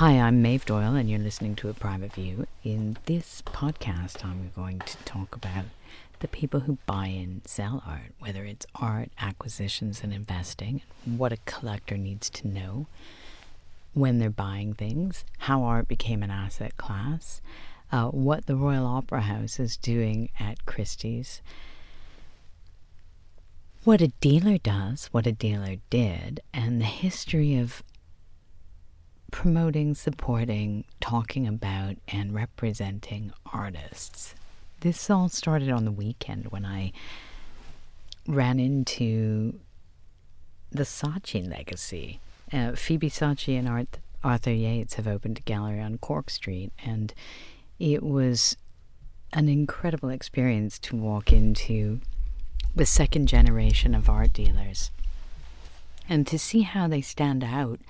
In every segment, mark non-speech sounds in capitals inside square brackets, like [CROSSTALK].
Hi, I'm Maeve Doyle, and you're listening to A Private View. In this podcast, I'm going to talk about the people who buy and sell art, whether it's art, acquisitions, and investing, what a collector needs to know when they're buying things, how art became an asset class, uh, what the Royal Opera House is doing at Christie's, what a dealer does, what a dealer did, and the history of promoting, supporting, talking about, and representing artists. This all started on the weekend when I ran into the Saatchi legacy. Uh, Phoebe Saatchi and Art, Arthur Yates have opened a gallery on Cork Street, and it was an incredible experience to walk into the second generation of art dealers and to see how they stand out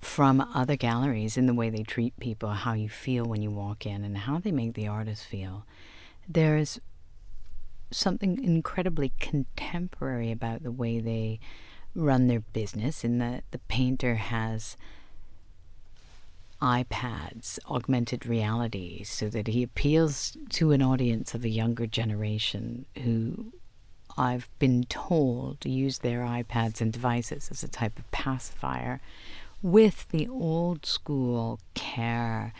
from other galleries in the way they treat people, how you feel when you walk in, and how they make the artist feel. There's something incredibly contemporary about the way they run their business, in that the painter has iPads, augmented reality, so that he appeals to an audience of a younger generation who I've been told use their iPads and devices as a type of pacifier with the old school care,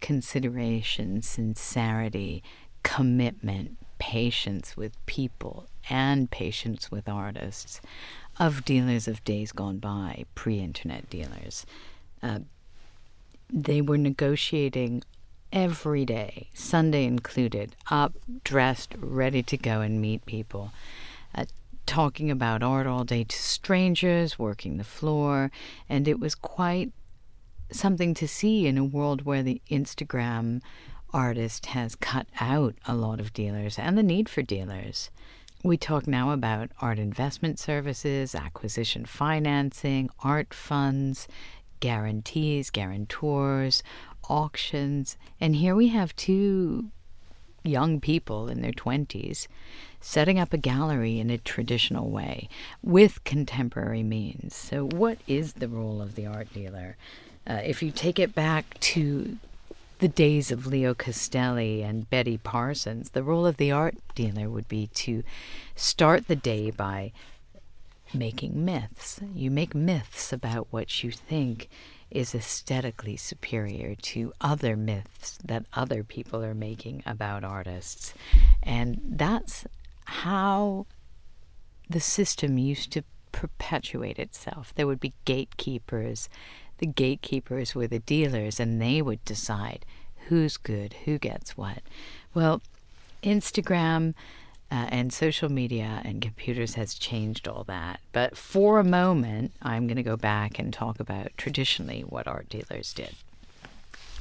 consideration, sincerity, commitment, patience with people, and patience with artists of dealers of days gone by, pre internet dealers. Uh, they were negotiating every day, Sunday included, up, dressed, ready to go and meet people. Talking about art all day to strangers, working the floor, and it was quite something to see in a world where the Instagram artist has cut out a lot of dealers and the need for dealers. We talk now about art investment services, acquisition financing, art funds, guarantees, guarantors, auctions, and here we have two young people in their 20s setting up a gallery in a traditional way with contemporary means. So, what is the role of the art dealer? Uh, if you take it back to the days of Leo Castelli and Betty Parsons, the role of the art dealer would be to start the day by making myths. You make myths about what you think is aesthetically superior to other myths that other people are making about artists. And that's how the system used to perpetuate itself. There would be gatekeepers. The gatekeepers were the dealers, and they would decide who's good, who gets what. Well, Instagram uh, and social media and computers has changed all that. But for a moment, I'm going to go back and talk about traditionally what art dealers did.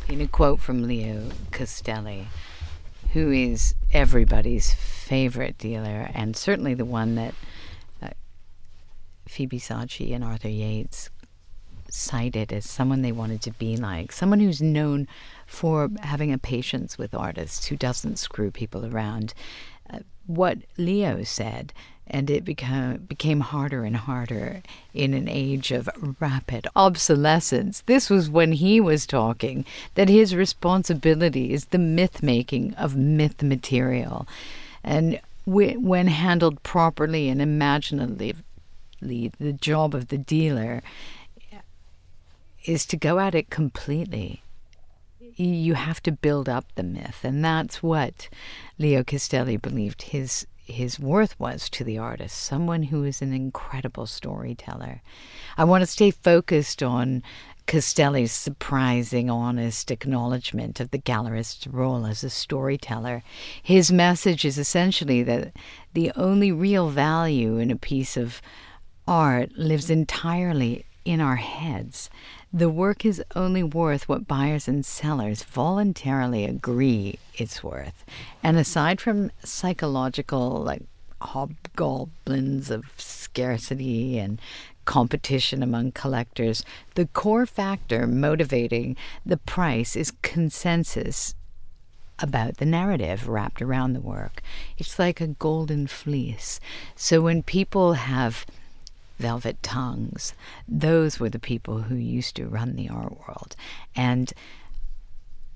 In a quote from Leo Castelli, who is everybody's favorite dealer, and certainly the one that uh, Phoebe Saatchi and Arthur Yates cited as someone they wanted to be like, someone who's known for having a patience with artists, who doesn't screw people around. What Leo said and it became became harder and harder in an age of rapid obsolescence. This was when he was talking that his responsibility is the myth making of myth material, and when handled properly and imaginatively, the job of the dealer is to go at it completely. You have to build up the myth, and that's what Leo Castelli believed his his worth was to the artist, someone who is an incredible storyteller. I want to stay focused on Castelli's surprising, honest acknowledgement of the gallerist's role as a storyteller. His message is essentially that the only real value in a piece of art lives entirely in our heads. The work is only worth what buyers and sellers voluntarily agree it's worth. And aside from psychological, like hobgoblins of scarcity and competition among collectors, the core factor motivating the price is consensus about the narrative wrapped around the work. It's like a golden fleece. So when people have Velvet Tongues. Those were the people who used to run the art world. And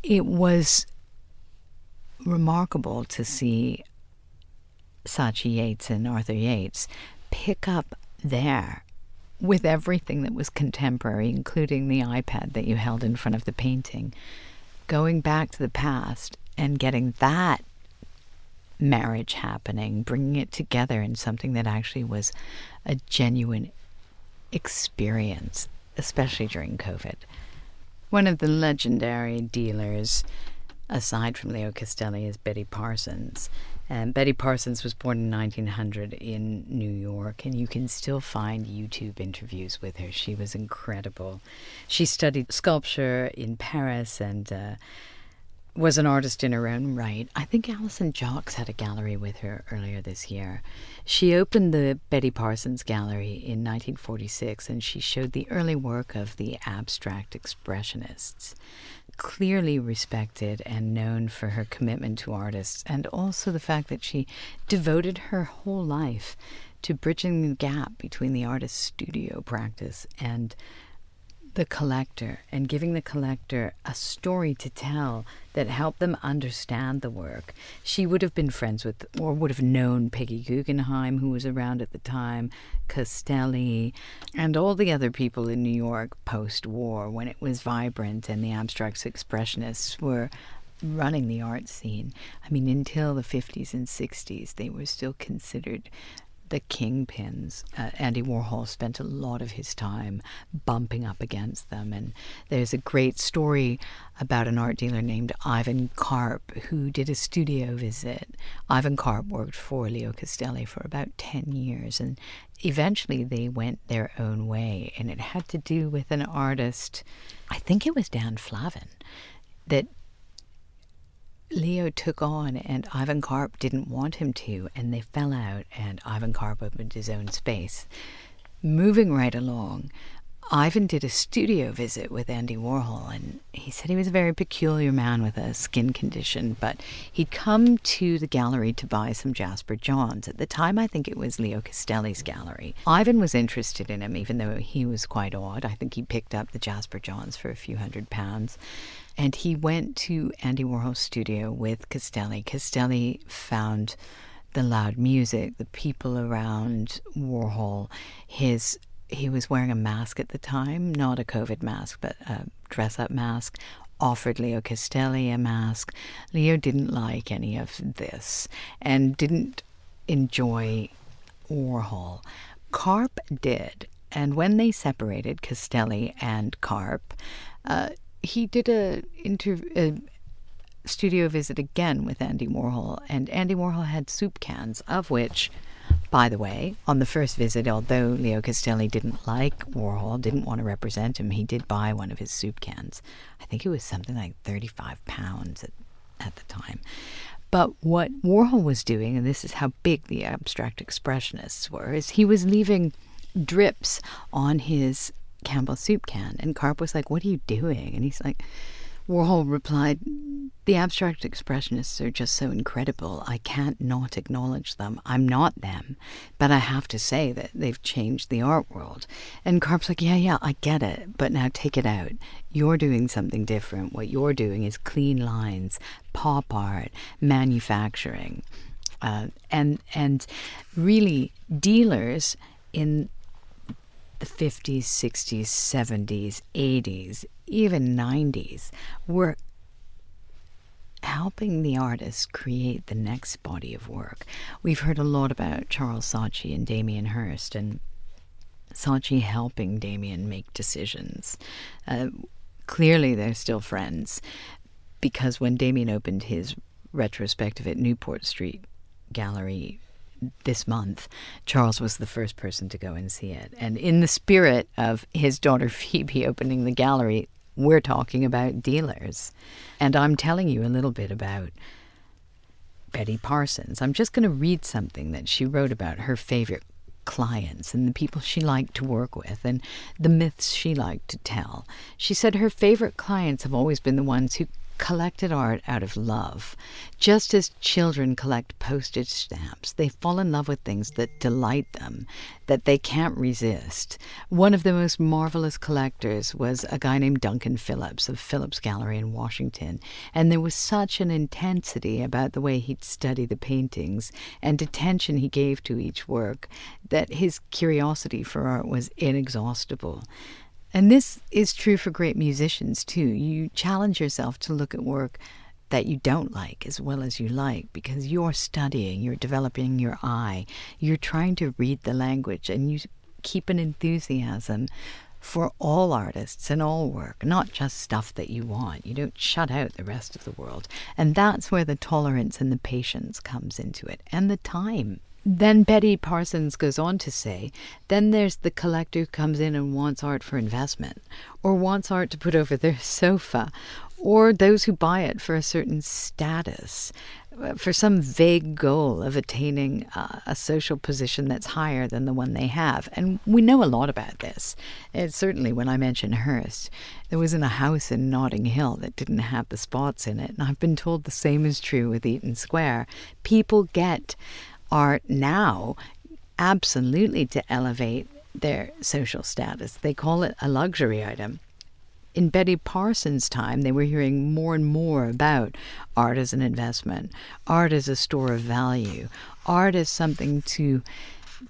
it was remarkable to see Saatchi Yates and Arthur Yates pick up there with everything that was contemporary, including the iPad that you held in front of the painting, going back to the past and getting that marriage happening, bringing it together in something that actually was a genuine experience, especially during COVID. One of the legendary dealers, aside from Leo Castelli, is Betty Parsons. And Betty Parsons was born in 1900 in New York, and you can still find YouTube interviews with her. She was incredible. She studied sculpture in Paris and uh, was an artist in her own right. I think Alison Jacques had a gallery with her earlier this year. She opened the Betty Parsons Gallery in 1946, and she showed the early work of the abstract expressionists clearly respected and known for her commitment to artists, and also the fact that she devoted her whole life to bridging the gap between the artist's studio practice and the collector and giving the collector a story to tell that helped them understand the work. She would have been friends with or would have known Peggy Guggenheim, who was around at the time, Castelli, and all the other people in New York post war when it was vibrant and the abstract expressionists were running the art scene. I mean, until the 50s and 60s, they were still considered the kingpins. Uh, Andy Warhol spent a lot of his time bumping up against them. And there's a great story about an art dealer named Ivan Karp who did a studio visit. Ivan Karp worked for Leo Castelli for about 10 years. And eventually they went their own way. And it had to do with an artist, I think it was Dan Flavin, that Leo took on, and Ivan Karp didn't want him to, and they fell out, and Ivan Karp opened his own space. Moving right along, Ivan did a studio visit with Andy Warhol, and he said he was a very peculiar man with a skin condition, but he'd come to the gallery to buy some Jasper Johns. At the time, I think it was Leo Castelli's gallery. Ivan was interested in him, even though he was quite odd. I think he picked up the Jasper Johns for a few hundred pounds. And he went to Andy Warhol's studio with Castelli. Castelli found the loud music, the people around Warhol. His he was wearing a mask at the time, not a COVID mask, but a dress-up mask. Offered Leo Castelli a mask. Leo didn't like any of this and didn't enjoy Warhol. Karp did, and when they separated, Castelli and Karp, uh, he did a, inter- a studio visit again with Andy Warhol, and Andy Warhol had soup cans, of which, by the way, on the first visit, although Leo Castelli didn't like Warhol, didn't want to represent him, he did buy one of his soup cans. I think it was something like 35 pounds at, at the time. But what Warhol was doing, and this is how big the abstract expressionists were, is he was leaving drips on his Campbell soup can. And Karp was like, What are you doing? And he's like, Warhol replied, The abstract expressionists are just so incredible. I can't not acknowledge them. I'm not them. But I have to say that they've changed the art world. And Karp's like, Yeah, yeah, I get it. But now take it out. You're doing something different. What you're doing is clean lines, pop art, manufacturing. Uh, and and really dealers in the 50s, 60s, 70s, 80s, even 90s were helping the artist create the next body of work. We've heard a lot about Charles Saatchi and Damien Hirst, and Saatchi helping Damien make decisions. Uh, clearly, they're still friends because when Damien opened his retrospective at Newport Street Gallery this month, Charles was the first person to go and see it. And in the spirit of his daughter [LAUGHS] Phoebe opening the gallery, we're talking about dealers. And I'm telling you a little bit about Betty Parsons. I'm just going to read something that she wrote about her favorite clients and the people she liked to work with and the myths she liked to tell. She said her favorite clients have always been the ones who collected art out of love. Just as children collect postage stamps, they fall in love with things that delight them, that they can't resist. One of the most marvelous collectors was a guy named Duncan Phillips of Phillips Gallery in Washington, and there was such an intensity about the way he'd study the paintings and attention he gave to each work that his curiosity for art was inexhaustible. And this is true for great musicians too. You challenge yourself to look at work that you don't like as well as you like because you're studying, you're developing your eye, you're trying to read the language, and you keep an enthusiasm for all artists and all work, not just stuff that you want. You don't shut out the rest of the world. And that's where the tolerance and the patience comes into it, and the time. Then Betty Parsons goes on to say, then there's the collector who comes in and wants art for investment, or wants art to put over their [LAUGHS] sofa, or those who buy it for a certain status, uh, for some vague goal of attaining uh, a social position that's higher than the one they have. And we know a lot about this. It's certainly when I mention Hirst, there wasn't a house in Notting Hill that didn't have the spots in it. And I've been told the same is true with Eaton Square. People get art now absolutely to elevate their social status. They call it a luxury item. In Betty Parsons' time, they were hearing more and more about art as an investment, art as a store of value, art as something to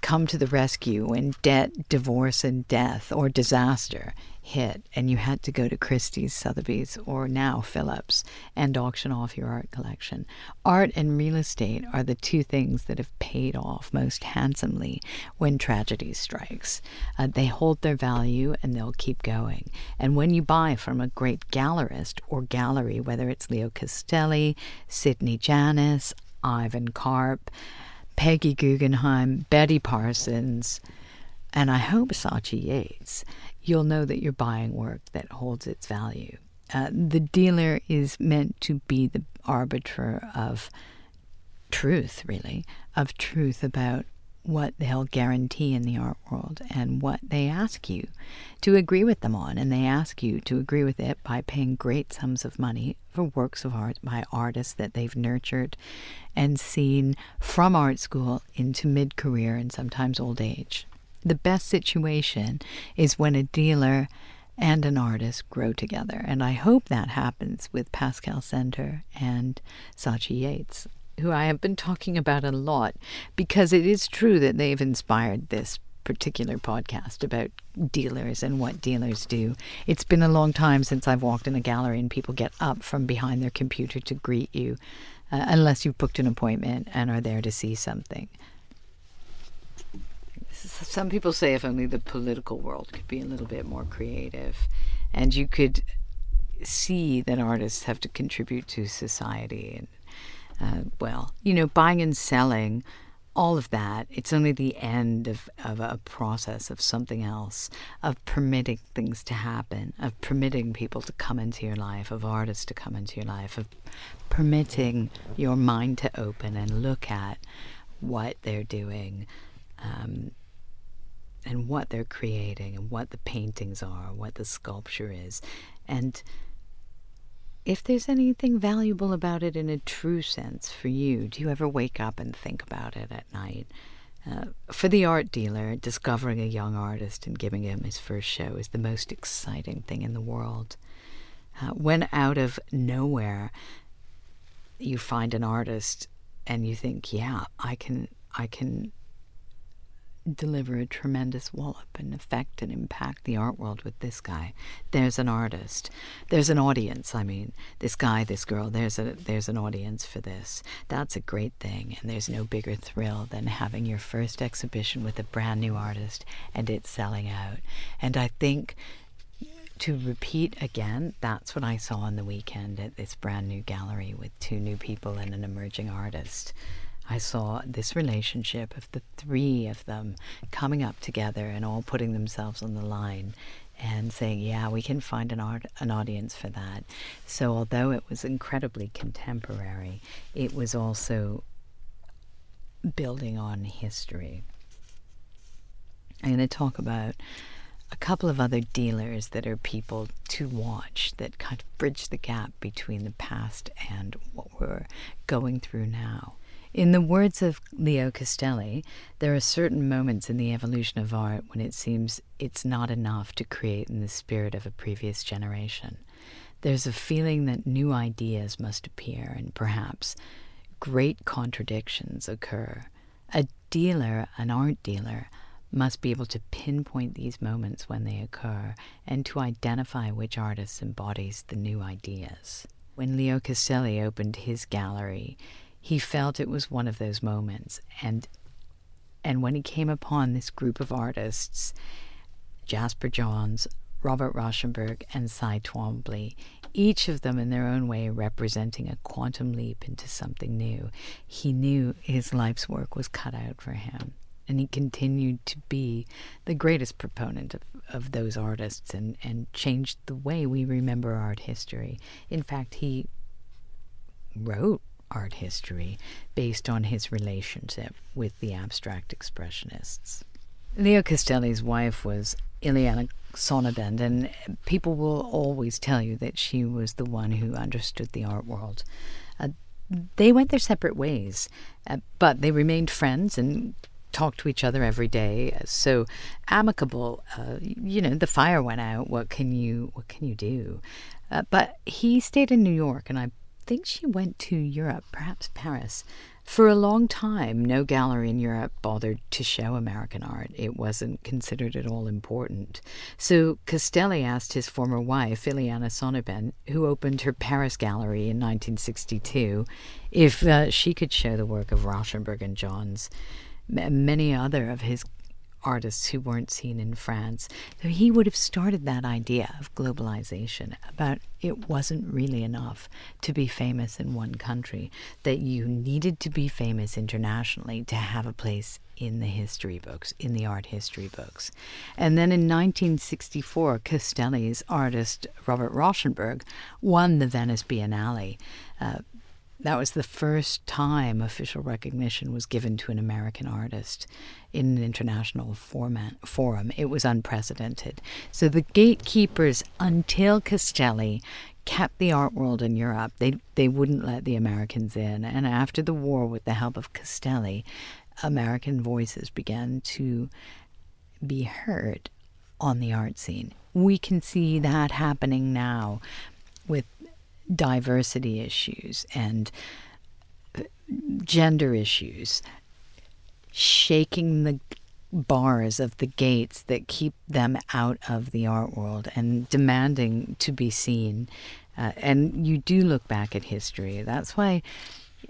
come to the rescue when debt, divorce, and death or disaster hit and you had to go to Christie's, Sotheby's, or now Phillips and auction off your art collection. Art and real estate are the two things that have paid off most handsomely when tragedy strikes. Uh, they hold their value and they'll keep going. And when you buy from a great gallerist or gallery, whether it's Leo Castelli, Sidney Janis, Ivan Karp, Peggy Guggenheim, Betty Parsons, and I hope Saatchi Yates, you'll know that you're buying work that holds its value. Uh, the dealer is meant to be the arbiter of truth, really, of truth about what they'll guarantee in the art world and what they ask you to agree with them on. And they ask you to agree with it by paying great sums of money for works of art by artists that they've nurtured and seen from art school into mid career and sometimes old age. The best situation is when a dealer and an artist grow together. And I hope that happens with Pascal Sender and Saatchi Yates, who I have been talking about a lot because it is true that they've inspired this particular podcast about dealers and what dealers do. It's been a long time since I've walked in a gallery and people get up from behind their computer to greet you, uh, unless you've booked an appointment and are there to see something some people say if only the political world could be a little bit more creative and you could see that artists have to contribute to society and uh, well you know buying and selling all of that it's only the end of, of a process of something else of permitting things to happen of permitting people to come into your life of artists to come into your life of permitting your mind to open and look at what they're doing um, and what they're creating and what the paintings are, what the sculpture is. And if there's anything valuable about it in a true sense for you, do you ever wake up and think about it at night? Uh, for the art dealer, discovering a young artist and giving him his first show is the most exciting thing in the world. Uh, when out of nowhere you find an artist and you think, yeah, I can, I can deliver a tremendous wallop and affect and impact the art world with this guy. There's an artist. There's an audience, I mean. This guy, this girl, there's a there's an audience for this. That's a great thing and there's no bigger thrill than having your first exhibition with a brand new artist and it selling out. And I think to repeat again, that's what I saw on the weekend at this brand new gallery with two new people and an emerging artist. I saw this relationship of the three of them coming up together and all putting themselves on the line and saying, "Yeah, we can find an art an audience for that." So, although it was incredibly contemporary, it was also building on history. I'm going to talk about a couple of other dealers that are people to watch that kind of bridge the gap between the past and what we're going through now. In the words of Leo Castelli, there are certain moments in the evolution of art when it seems it's not enough to create in the spirit of a previous generation. There's a feeling that new ideas must appear and perhaps great contradictions occur. A dealer, an art dealer, must be able to pinpoint these moments when they occur and to identify which artist embodies the new ideas. When Leo Castelli opened his gallery, he felt it was one of those moments and and when he came upon this group of artists, Jasper Johns, Robert Rauschenberg, and Cy Twombly, each of them in their own way representing a quantum leap into something new, he knew his life's work was cut out for him and he continued to be the greatest proponent of, of those artists and, and changed the way we remember art history. In fact, he wrote art history based on his relationship with the abstract expressionists. Leo Castelli's wife was Ileana Sonnabend, and people will always tell you that she was the one who understood the art world. Uh, they went their separate ways, uh, but they remained friends and talked to each other every day. So amicable, uh, you know, the fire went out. What can you what can you do? Uh, but he stayed in New York, and I think she went to Europe, perhaps Paris. For a long time, no gallery in Europe bothered to show American art. It wasn't considered at all important. So Castelli asked his former wife, Ileana Sonnabend, who opened her Paris gallery in 1962, if uh, she could show the work of Rauschenberg and Johns many other of his artists who weren't seen in France. So he would have started that idea of globalization about it wasn't really enough to be famous in one country, that you needed to be famous internationally to have a place in the history books, in the art history books. And then in 1964, Castelli's artist Robert Rauschenberg won the Venice Biennale. Uh, that was the first time official recognition was given to an American artist in an international format, forum. It was unprecedented. So the gatekeepers, until Castelli, kept the art world in Europe. They, they wouldn't let the Americans in. And after the war, with the help of Castelli, American voices began to be heard on the art scene. We can see that happening now diversity issues and gender issues, shaking the bars of the gates that keep them out of the art world and demanding to be seen. Uh, and you do look back at history. That's why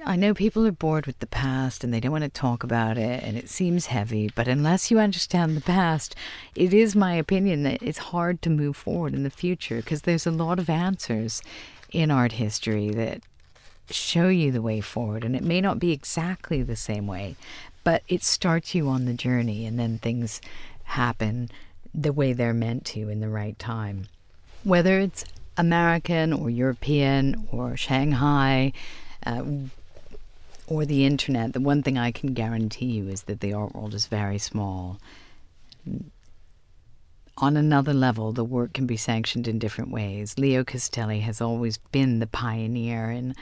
I know people are bored with the past and they don't want to talk about it and it seems heavy, but unless you understand the past, it is my opinion that it's hard to move forward in the future because there's a lot of answers in art history that show you the way forward. And it may not be exactly the same way, but it starts you on the journey, and then things happen the way they're meant to in the right time. Whether it's American or European or Shanghai uh, or the internet, the one thing I can guarantee you is that the art world is very small on another level, the work can be sanctioned in different ways. Leo Castelli has always been the pioneer in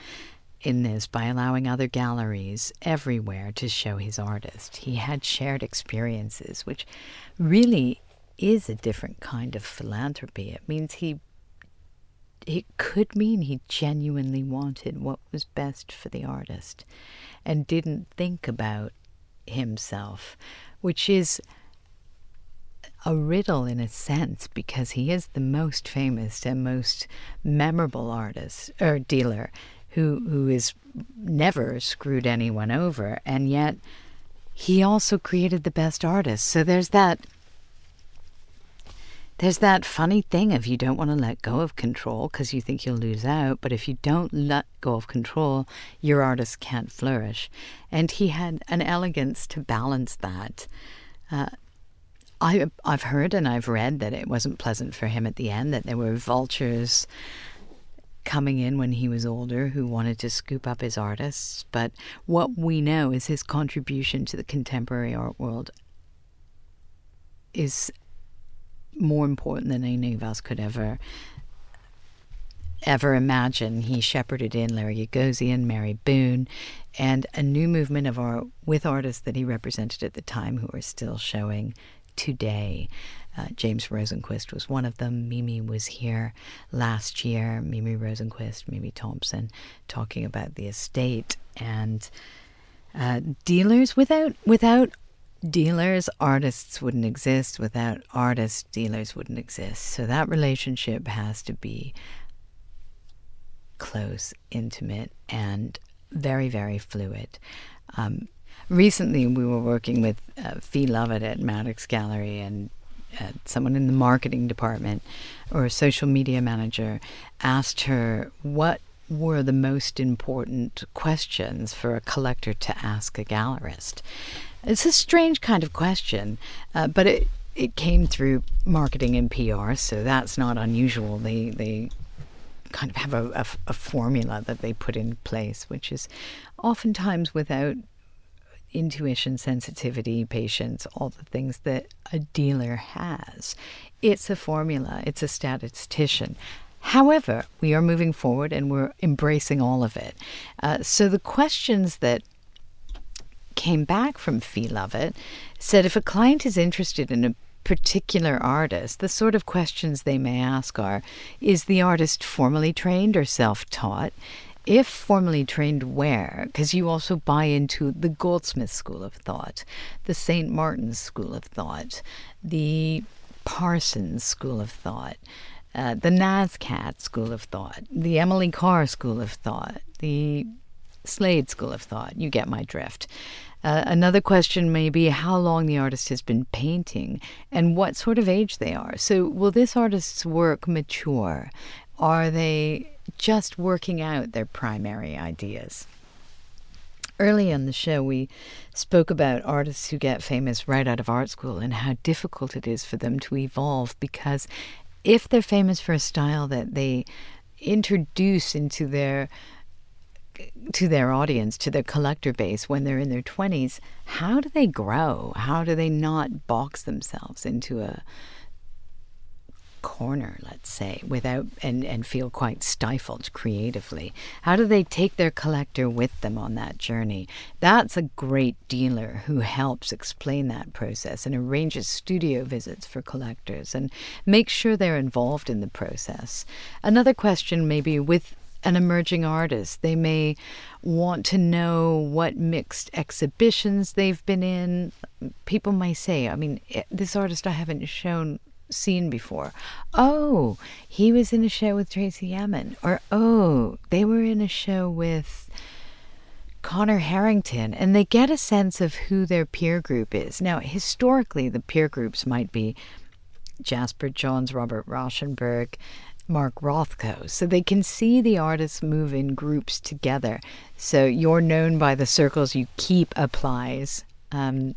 in this by allowing other galleries everywhere to show his artist. He had shared experiences, which really is a different kind of philanthropy. It means he it could mean he genuinely wanted what was best for the artist and didn't think about himself, which is a riddle in a sense because he is the most famous and most memorable artist or dealer who who is never screwed anyone over. And yet he also created the best artists so there's that there's that funny thing of you don't want to let go of control because you think you'll lose out but if you don't let go of control your artist can't flourish. And he had an elegance to balance that uh, I, I've heard and I've read that it wasn't pleasant for him at the end, that there were vultures coming in when he was older who wanted to scoop up his artists. But what we know is his contribution to the contemporary art world is more important than any of us could ever ever imagine. He shepherded in Larry Gagosian, Mary Boone, and a new movement of art with artists that he represented at the time who are still showing today. Uh, James Rosenquist was one of them. Mimi was here last year. Mimi Rosenquist, Mimi Thompson, talking about the estate and uh, dealers. Without without dealers, artists wouldn't exist. Without artists, dealers wouldn't exist. So that relationship has to be close, intimate, and very, very fluid. Um, recently, we were working with uh, Fee Lovett at Maddox Gallery, and uh, someone in the marketing department or a social media manager asked her what were the most important questions for a collector to ask a gallerist. It's a strange kind of question, uh, but it it came through marketing and PR, so that's not unusual. They they kind of have a, a, a formula that they put in place, which is oftentimes without intuition, sensitivity, patience, all the things that a dealer has. It's a formula, it's a statistician. However, we are moving forward and we're embracing all of it. Uh, so the questions that came back from Fee Lovett said if a client is interested in a particular artist, the sort of questions they may ask are Is the artist formally trained or self taught? If formally trained where, because you also buy into the Goldsmith school of thought, the St. Martin's school of thought, the Parsons school of thought, uh, the NSCAD school of thought, the Emily Carr school of thought, the Slade school of thought. You get my drift. Uh, another question may be how long the artist has been painting and what sort of age they are. So, will this artist's work mature? Are they just working out their primary ideas. Early on the show, we spoke about artists who get famous right out of art school and how difficult it is for them to evolve because if they're famous for a style that they introduce into their to their audience, to their collector base when they're in their 20s, how do they grow? How do they not box themselves into a corner, let's say, without and, and feel quite stifled creatively? How do they take their collector with them on that journey? That's a great dealer who helps explain that process and arranges studio visits for collectors and makes sure they're involved in the process. Another question maybe with an emerging artist. They may want to know what mixed exhibitions they've been in. People may say, I mean, eh, this artist I haven't shown seen before. Oh, he was in a show with Tracey Emin. Or, oh, they were in a show with Conor Harrington. And they get a sense of who their peer group is. Now, historically, the peer groups might be Jasper Johns, Robert Rauschenberg, Mark Rothko. So they can see the artists move in groups together. So you're known by the circles you keep applies. Um,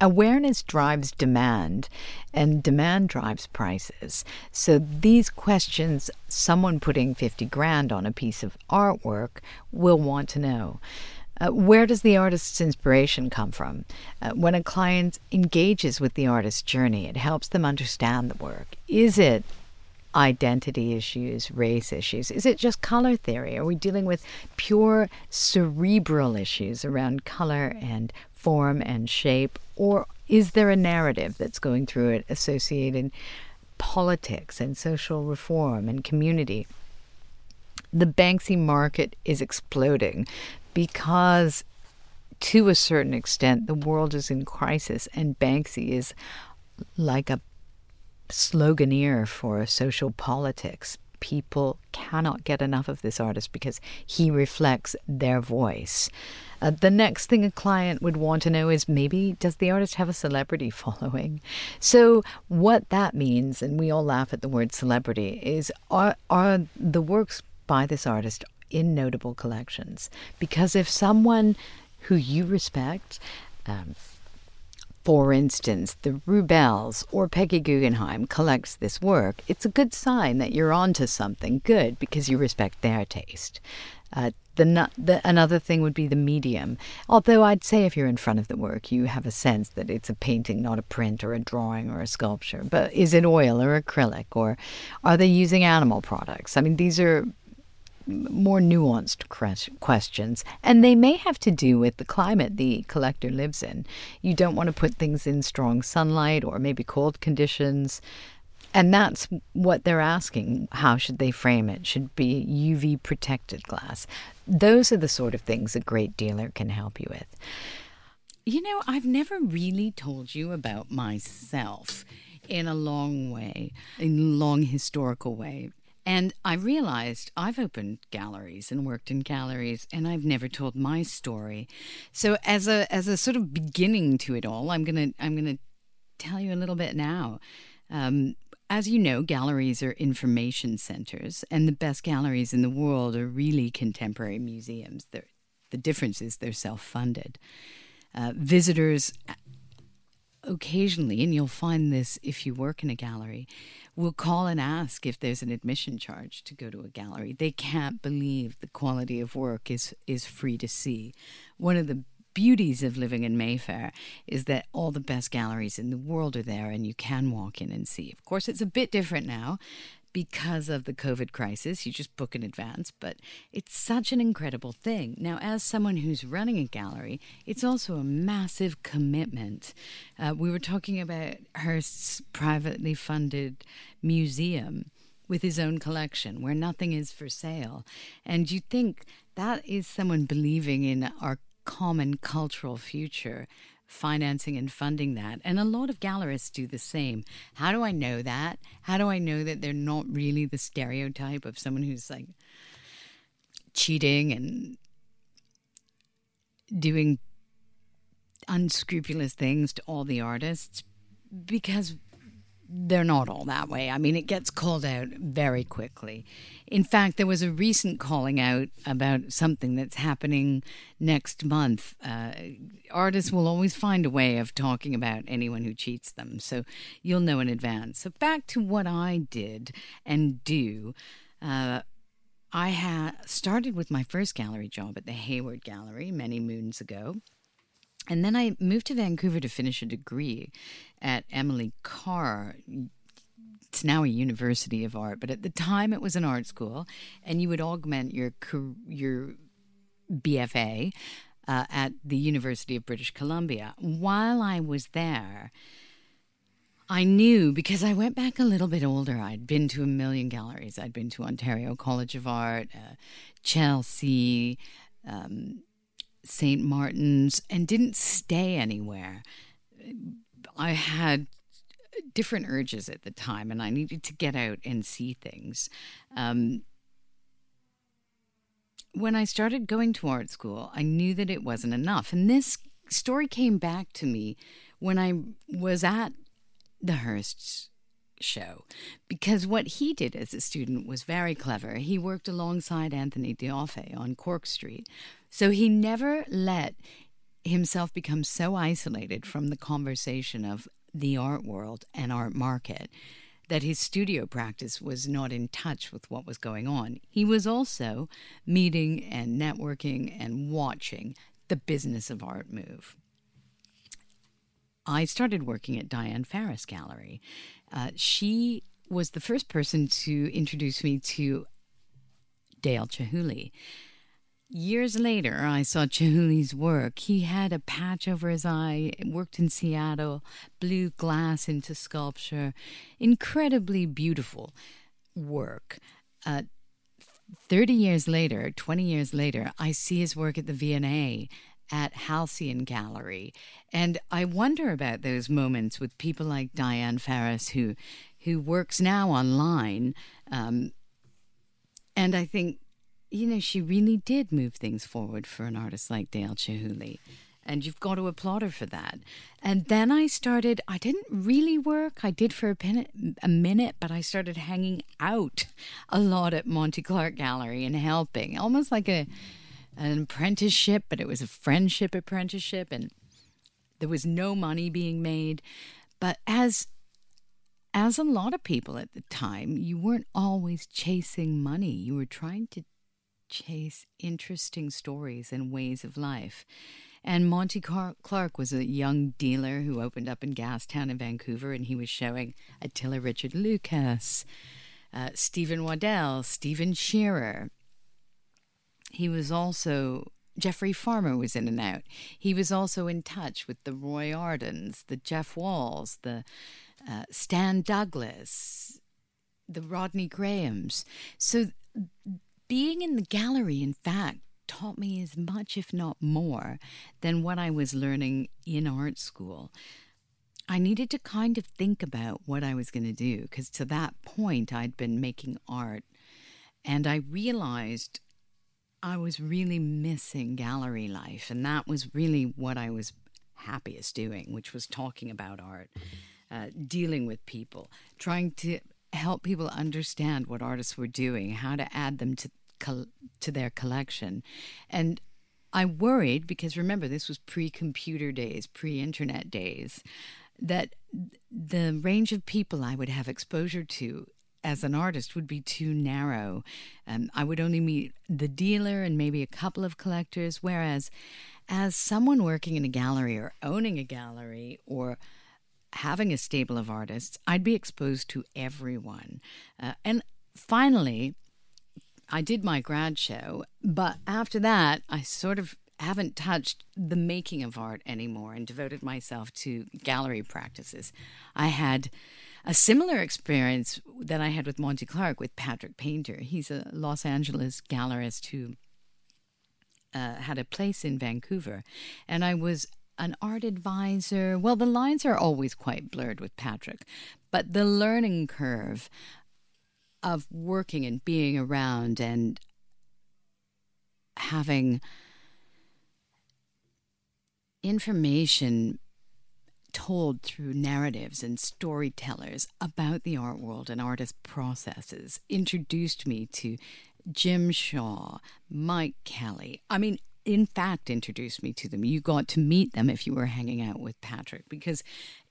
awareness drives demand and demand drives prices. So these questions someone putting 50 grand on a piece of artwork will want to know. Uh, where does the artist's inspiration come from? Uh, when a client engages with the artist's journey, it helps them understand the work. Is it identity issues, race issues? Is it just color theory? Are we dealing with pure cerebral issues around color and form and shape? Or is there a narrative that's going through it associated politics and social reform and community? The Banksy market is exploding because, to a certain extent, the world is in crisis, and Banksy is like a sloganeer for social politics people cannot get enough of this artist because he reflects their voice. Uh, the next thing a client would want to know is maybe does the artist have a celebrity [LAUGHS] following? So, what that means, and we all laugh at the word celebrity, is are, are the works by this artist in notable collections? Because if someone who you respect, um, for instance, the Rubells or Peggy Guggenheim collects this work, it's a good sign that you're onto something good because you respect their taste. Uh, the, the, another thing would be the medium. Although I'd say if you're in front of the work, you have a sense that it's a painting, not a print or a drawing or a sculpture. But is it oil or acrylic, or are they using animal products? I mean, these are more nuanced questions, and they may have to do with the climate the collector lives in. You don't want to put things in strong sunlight or maybe cold conditions. And that's what they're asking. How should they frame it? Should be UV protected glass. Those are the sort of things a great dealer can help you with. You know, I've never really told you about myself in a long way, in a long historical way. And I realized I've opened galleries and worked in galleries and I've never told my story. So as a as a sort of beginning to it all, I'm gonna I'm gonna tell you a little bit now. Um, as you know, galleries are information centers, and the best galleries in the world are really contemporary museums. They're, the difference is they're self funded. Uh, visitors occasionally, and you'll find this if you work in a gallery, will call and ask if there's an admission charge to go to a gallery. They can't believe the quality of work is is free to see. One of the beauties of living in Mayfair is that all the best galleries in the world are there and you can walk in and see. Of course, it's a bit different now because of the COVID crisis. You just book in advance, but it's such an incredible thing. Now, as someone who's running a gallery, it's also a massive commitment. Uh, we were talking about Hirst's privately funded museum with his own collection where nothing is for sale. And you think that is someone believing in our common cultural future financing and funding that. And a lot of gallerists do the same. How do I know that? How do I know that they're not really the stereotype of someone who's like cheating and doing unscrupulous things to all the artists? Because they're not all that way. I mean, it gets called out very quickly. In fact, there was a recent calling out about something that's happening next month. Uh, artists will always find a way of talking about anyone who cheats them, so you'll know in advance. So, back to what I did and do. Uh, I had started with my first gallery job at the Hayward Gallery many moons ago. And then I moved to Vancouver to finish a degree at Emily Carr. It's now a university of art, but at the time it was an art school, and you would augment your your BFA uh, at the University of British Columbia. While I was there, I knew because I went back a little bit older. I'd been to a million galleries. I'd been to Ontario College of Art, uh, Chelsea. Um, St. Martin's and didn't stay anywhere. I had different urges at the time and I needed to get out and see things. Um, when I started going to art school, I knew that it wasn't enough. And this story came back to me when I was at the Hirst's show because what he did as a student was very clever. He worked alongside Anthony d'Offay on Cork Street. So he never let himself become so isolated from the conversation of the art world and art market that his studio practice was not in touch with what was going on. He was also meeting and networking and watching the business of art move. I started working at Diane Farris Gallery. Uh, she was the first person to introduce me to Dale Chihuly. Years later, I saw Chihuly's work. He had a patch over his eye, worked in Seattle, blew glass into sculpture. Incredibly beautiful work. Uh, 30 years later, 20 years later, I see his work at the V&A at Halcyon Gallery. And I wonder about those moments with people like Diane Farris, who, who works now online. Um, and I think you know, she really did move things forward for an artist like Dale Chihuly. And you've got to applaud her for that. And then I started, I didn't really work. I did for a, a minute, but I started hanging out a lot at Monte Clark Gallery and helping, almost like a an apprenticeship, but it was a friendship apprenticeship. And There was no money being made. But as as a lot of people at the time, you weren't always chasing money. You were trying to chase interesting stories and ways of life. And Monte Clark was a young dealer who opened up in Gastown in Vancouver, and he was showing Attila Richard Lukacs, uh, Stephen Waddell, Steven Shearer. He was also Geoffrey Farmer was in and out. He was also in touch with the Roy Ardens, the Jeff Walls, the uh, Stan Douglas, the Rodney Grahams. So being in the gallery, in fact, taught me as much, if not more, than what I was learning in art school. I needed to kind of think about what I was going to do because to that point I'd been making art and I realized I was really missing gallery life. And that was really what I was happiest doing, which was talking about art, uh, dealing with people, trying to help people understand what artists were doing, how to add them to to their collection. And I worried because remember, this was pre computer days, pre internet days, that the range of people I would have exposure to as an artist would be too narrow. Um, I would only meet the dealer and maybe a couple of collectors, whereas as someone working in a gallery or owning a gallery or having a stable of artists, I'd be exposed to everyone. Uh, and finally, I did my grad show, but after that, I sort of haven't touched the making of art anymore and devoted myself to gallery practices. I had a similar experience that I had with Monte Clark with Patrick Painter. He's a Los Angeles gallerist who uh, had a place in Vancouver, and I was an art advisor. Well, the lines are always quite blurred with Patrick, but the learning curve of working and being around and having information told through narratives and storytellers about the art world and artist processes introduced me to Jim Shaw, Mike Kelley. I mean, in fact, introduced me to them. You got to meet them if you were hanging out with Patrick, because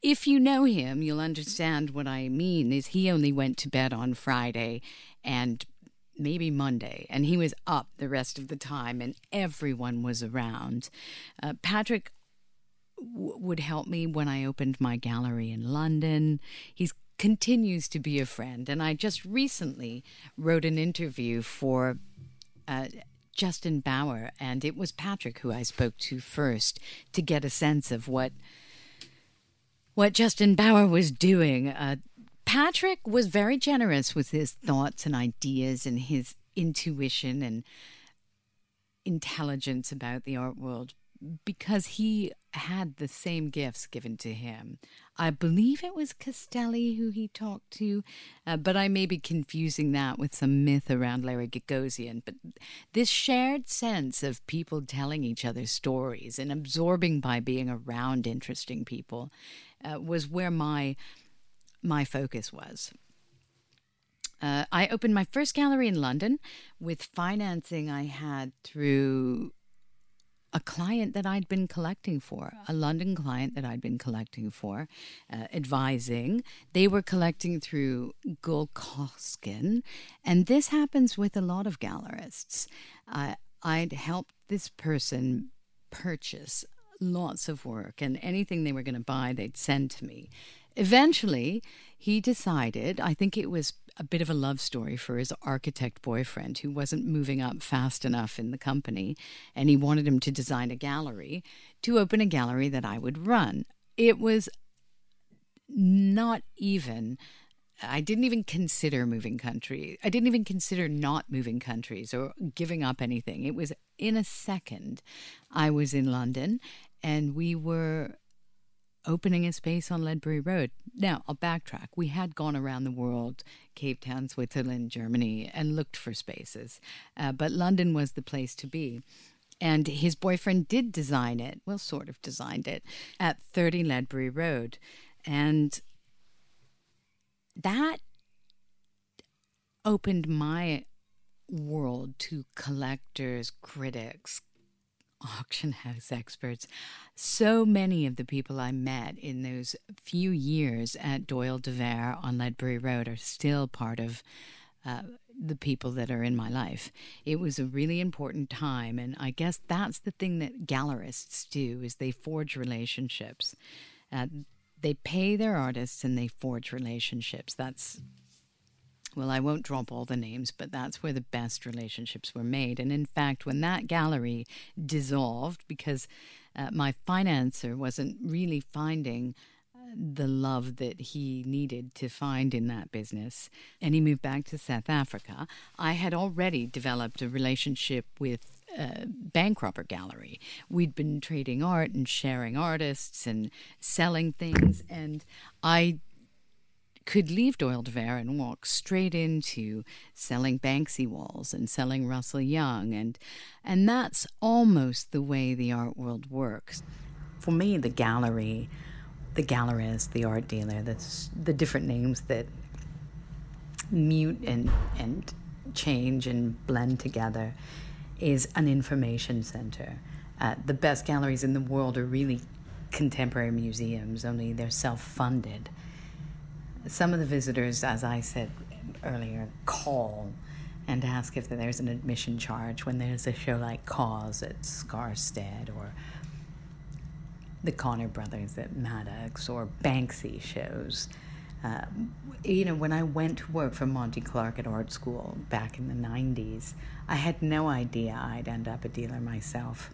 if you know him, you'll understand what I mean. Is he only went to bed on Friday and maybe Monday, and he was up the rest of the time, and everyone was around. Uh, Patrick w- would help me when I opened my gallery in London. He's continues to be a friend, and I just recently wrote an interview for. Uh, Justin Bower, and it was Patrick who I spoke to first to get a sense of what what Justin Bower was doing. Uh, Patrick was very generous with his thoughts and ideas and his intuition and intelligence about the art world because he had the same gifts given to him. I believe it was Castelli who he talked to, uh, but I may be confusing that with some myth around Larry Gagosian. But this shared sense of people telling each other stories and absorbing by being around interesting people uh, was where my my focus was. Uh, I opened my first gallery in London with financing I had through a client that I'd been collecting for, a London client that I'd been collecting for, uh, advising. They were collecting through Gul Coskun, and this happens with a lot of gallerists. Uh, I'd helped this person purchase lots of work, and anything they were going to buy, they'd send to me. Eventually, he decided, I think it was a bit of a love story for his architect boyfriend who wasn't moving up fast enough in the company, and he wanted him to design a gallery, to open a gallery that I would run. It was not even I didn't even consider moving country. I didn't even consider not moving countries or giving up anything. It was in a second. I was in London and we were opening a space on Ledbury Road. Now, I'll backtrack. We had gone around the world, Cape Town, Switzerland, Germany, and looked for spaces, uh, but London was the place to be. And his boyfriend did design it, well, sort of designed it, at 30 Ledbury Road. And that opened my world to collectors, critics, auction house experts. So many of the people I met in those few years at Doyle de Vere on Ledbury Road are still part of uh, the people that are in my life. It was a really important time, and I guess that's the thing that gallerists do: is they forge relationships. Uh, they pay their artists and they forge relationships. That's well, I won't drop all the names, but that's where the best relationships were made. And in fact, when that gallery dissolved because uh, my financer wasn't really finding uh, the love that he needed to find in that business, and he moved back to South Africa, I had already developed a relationship with uh, Bank Robber Gallery. We'd been trading art and sharing artists and selling things, and I could leave Doyle de Vere and walk straight into selling Banksy walls and selling Russell Young and and that's almost the way the art world works. For me, the gallery, the gallerist, the art dealer, that's the different names that mute and and change and blend together is an information center. Uh, the best galleries in the world are really contemporary museums, only they're self funded. Some of the visitors, as I said earlier, call and ask if there's an admission charge when there's a show like KAWS at Skarstedt or the Connor Brothers at Maddox or Banksy shows. Uh, you know, when I went to work for Monte Clark at art school back in the 90s, I had no idea I'd end up a dealer myself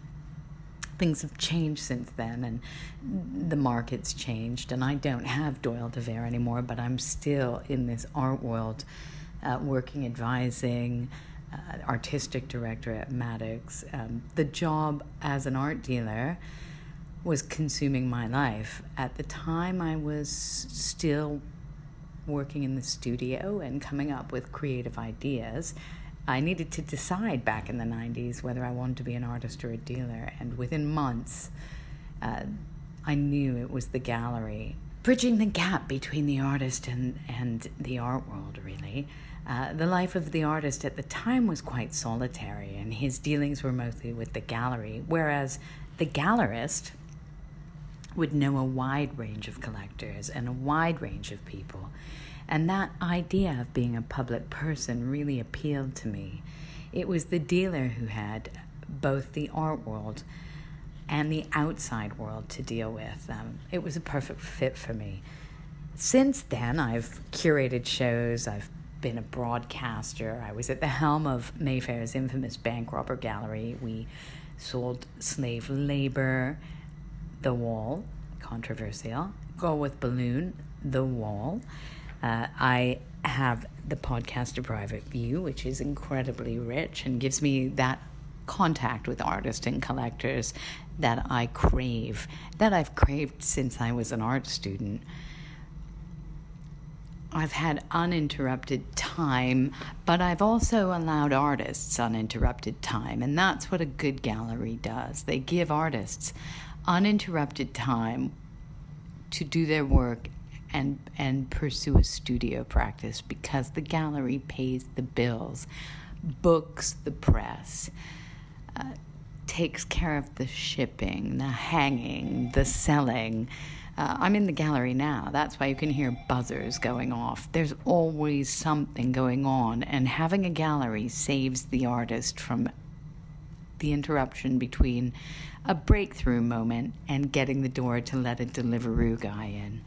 things have changed since then and the market's changed and i don't have doyle de vere anymore but i'm still in this art world uh, working advising uh, artistic director at maddox. Um, the job as an art dealer was consuming my life. At the time i was still working in the studio and coming up with creative ideas I needed to decide back in the 90s whether I wanted to be an artist or a dealer. And within months, uh, I knew it was the gallery. Bridging the gap between the artist and, and the art world, really. Uh, the life of the artist at the time was quite solitary, and his dealings were mostly with the gallery, whereas the gallerist would know a wide range of collectors and a wide range of people. And that idea of being a public person really appealed to me. It was the dealer who had both the art world and the outside world to deal with. Um, it was a perfect fit for me. Since then, I've curated shows, I've been a broadcaster, I was at the helm of Mayfair's infamous Bank Robber Gallery. We sold slave labor, The Wall, controversial, Girl with Balloon, The Wall. Uh, I have the podcast A Private View, which is incredibly rich and gives me that contact with artists and collectors that I crave, that I've craved since I was an art student. I've had uninterrupted time, but I've also allowed artists uninterrupted time, and that's what a good gallery does. They give artists uninterrupted time to do their work and and pursue a studio practice because the gallery pays the bills, books the press, uh, takes care of the shipping, the hanging, the selling. Uh, I'm in the gallery now. That's why you can hear buzzers going off. There's always something going on, and having a gallery saves the artist from the interruption between a breakthrough moment and getting the door to let a Deliveroo guy in.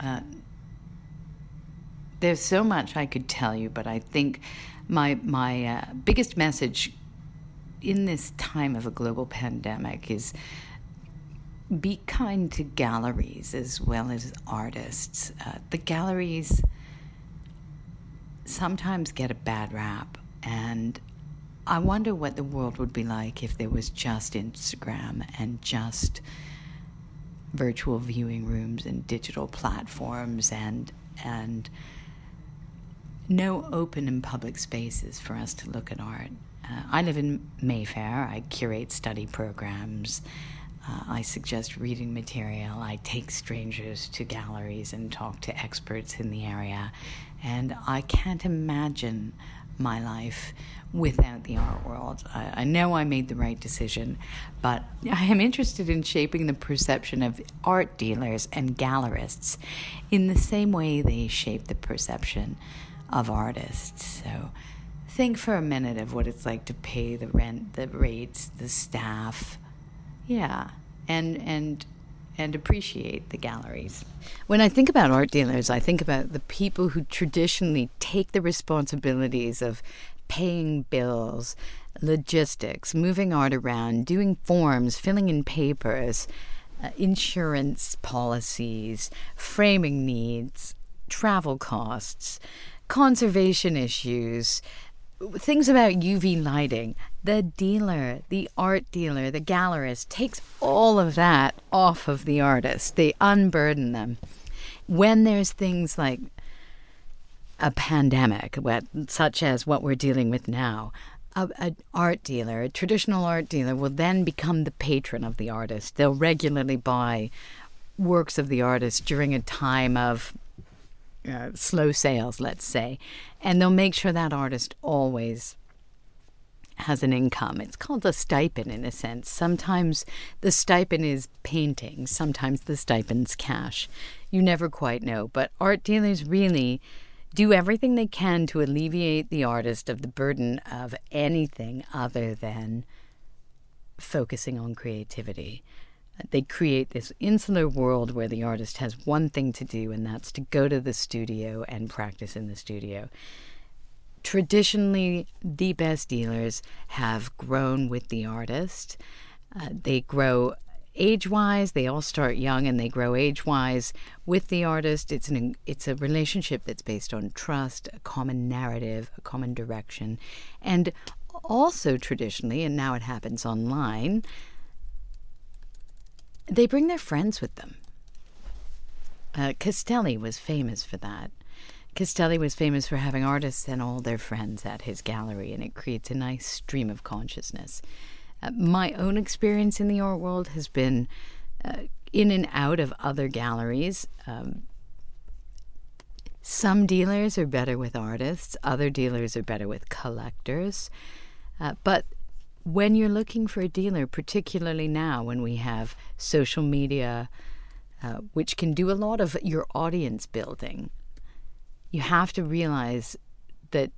Uh, there's so much I could tell you, but I think my my uh, biggest message in this time of a global pandemic is be kind to galleries as well as artists. Uh, the galleries sometimes get a bad rap, and I wonder what the world would be like if there was just Instagram and just virtual viewing rooms and digital platforms and and no open and public spaces for us to look at art. Uh, I live in Mayfair. I curate study programs. Uh, I suggest reading material. I take strangers to galleries and talk to experts in the area. And I can't imagine my life without the art world. I, I, know I made the right decision, but I am interested in shaping the perception of art dealers and gallerists in the same way they shape the perception of artists. So think for a minute of what it's like to pay the rent, the rates, the staff. Yeah. And and and appreciate the galleries. When I think about art dealers, I think about the people who traditionally take the responsibilities of paying bills, logistics, moving art around, doing forms, filling in papers, uh, insurance policies, framing needs, travel costs, conservation issues, things about UV lighting. The dealer, the art dealer, the gallerist takes all of that off of the artist. They unburden them. When there's things like a pandemic, such as what we're dealing with now, an art dealer, a traditional art dealer, will then become the patron of the artist. They'll regularly buy works of the artist during a time of uh, slow sales, let's say, and they'll make sure that artist always has an income. It's called a stipend in a sense. Sometimes the stipend is painting, sometimes the stipend's cash. You never quite know, but art dealers really do everything they can to alleviate the artist of the burden of anything other than focusing on creativity. They create this insular world where the artist has one thing to do, and that's to go to the studio and practice in the studio. Traditionally, the best dealers have grown with the artist. Uh, they grow age wise. They all start young and they grow age wise with the artist. It's an it's a relationship that's based on trust, a common narrative, a common direction, and also traditionally, and now it happens online they bring their friends with them. Uh, Castelli was famous for that. Castelli was famous for having artists and all their friends at his gallery, and it creates a nice stream of consciousness. Uh, my own experience in the art world has been uh, in and out of other galleries. Um, some dealers are better with artists, other dealers are better with collectors. Uh, but when you're looking for a dealer, particularly now when we have social media, uh, which can do a lot of your audience building, you have to realize that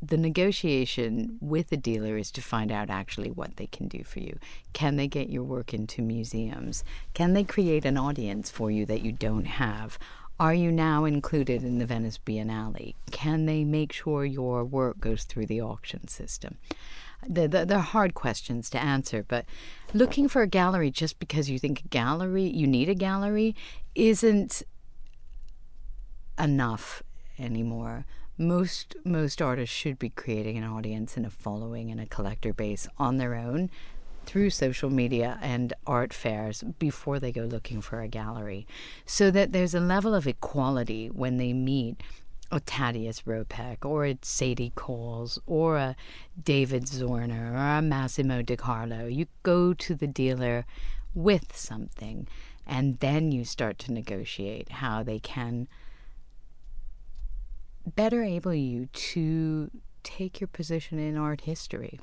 the negotiation with the dealer is to find out actually what they can do for you. Can they get your work into museums? Can they create an audience for you that you don't have? Are you now included in the Venice Biennale? Can they make sure your work goes through the auction system? They're, they're hard questions to answer, but looking for a gallery just because you think a gallery, you need a gallery, isn't enough anymore. Most most artists should be creating an audience and a following and a collector base on their own through social media and art fairs before they go looking for a gallery so that there's a level of equality when they meet a Thaddaeus Ropac or a Sadie Coles or a David Zwirner or a Massimo De Carlo. You go to the dealer with something and then you start to negotiate how they can better able you to take your position in art history.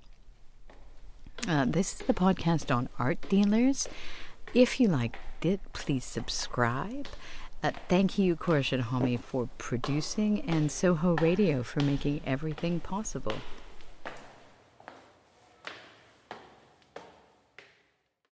Uh, this is the podcast on art dealers. If you liked it, please subscribe. Uh, thank you, Khorshid Homi, for producing and Soho Radio for making everything possible.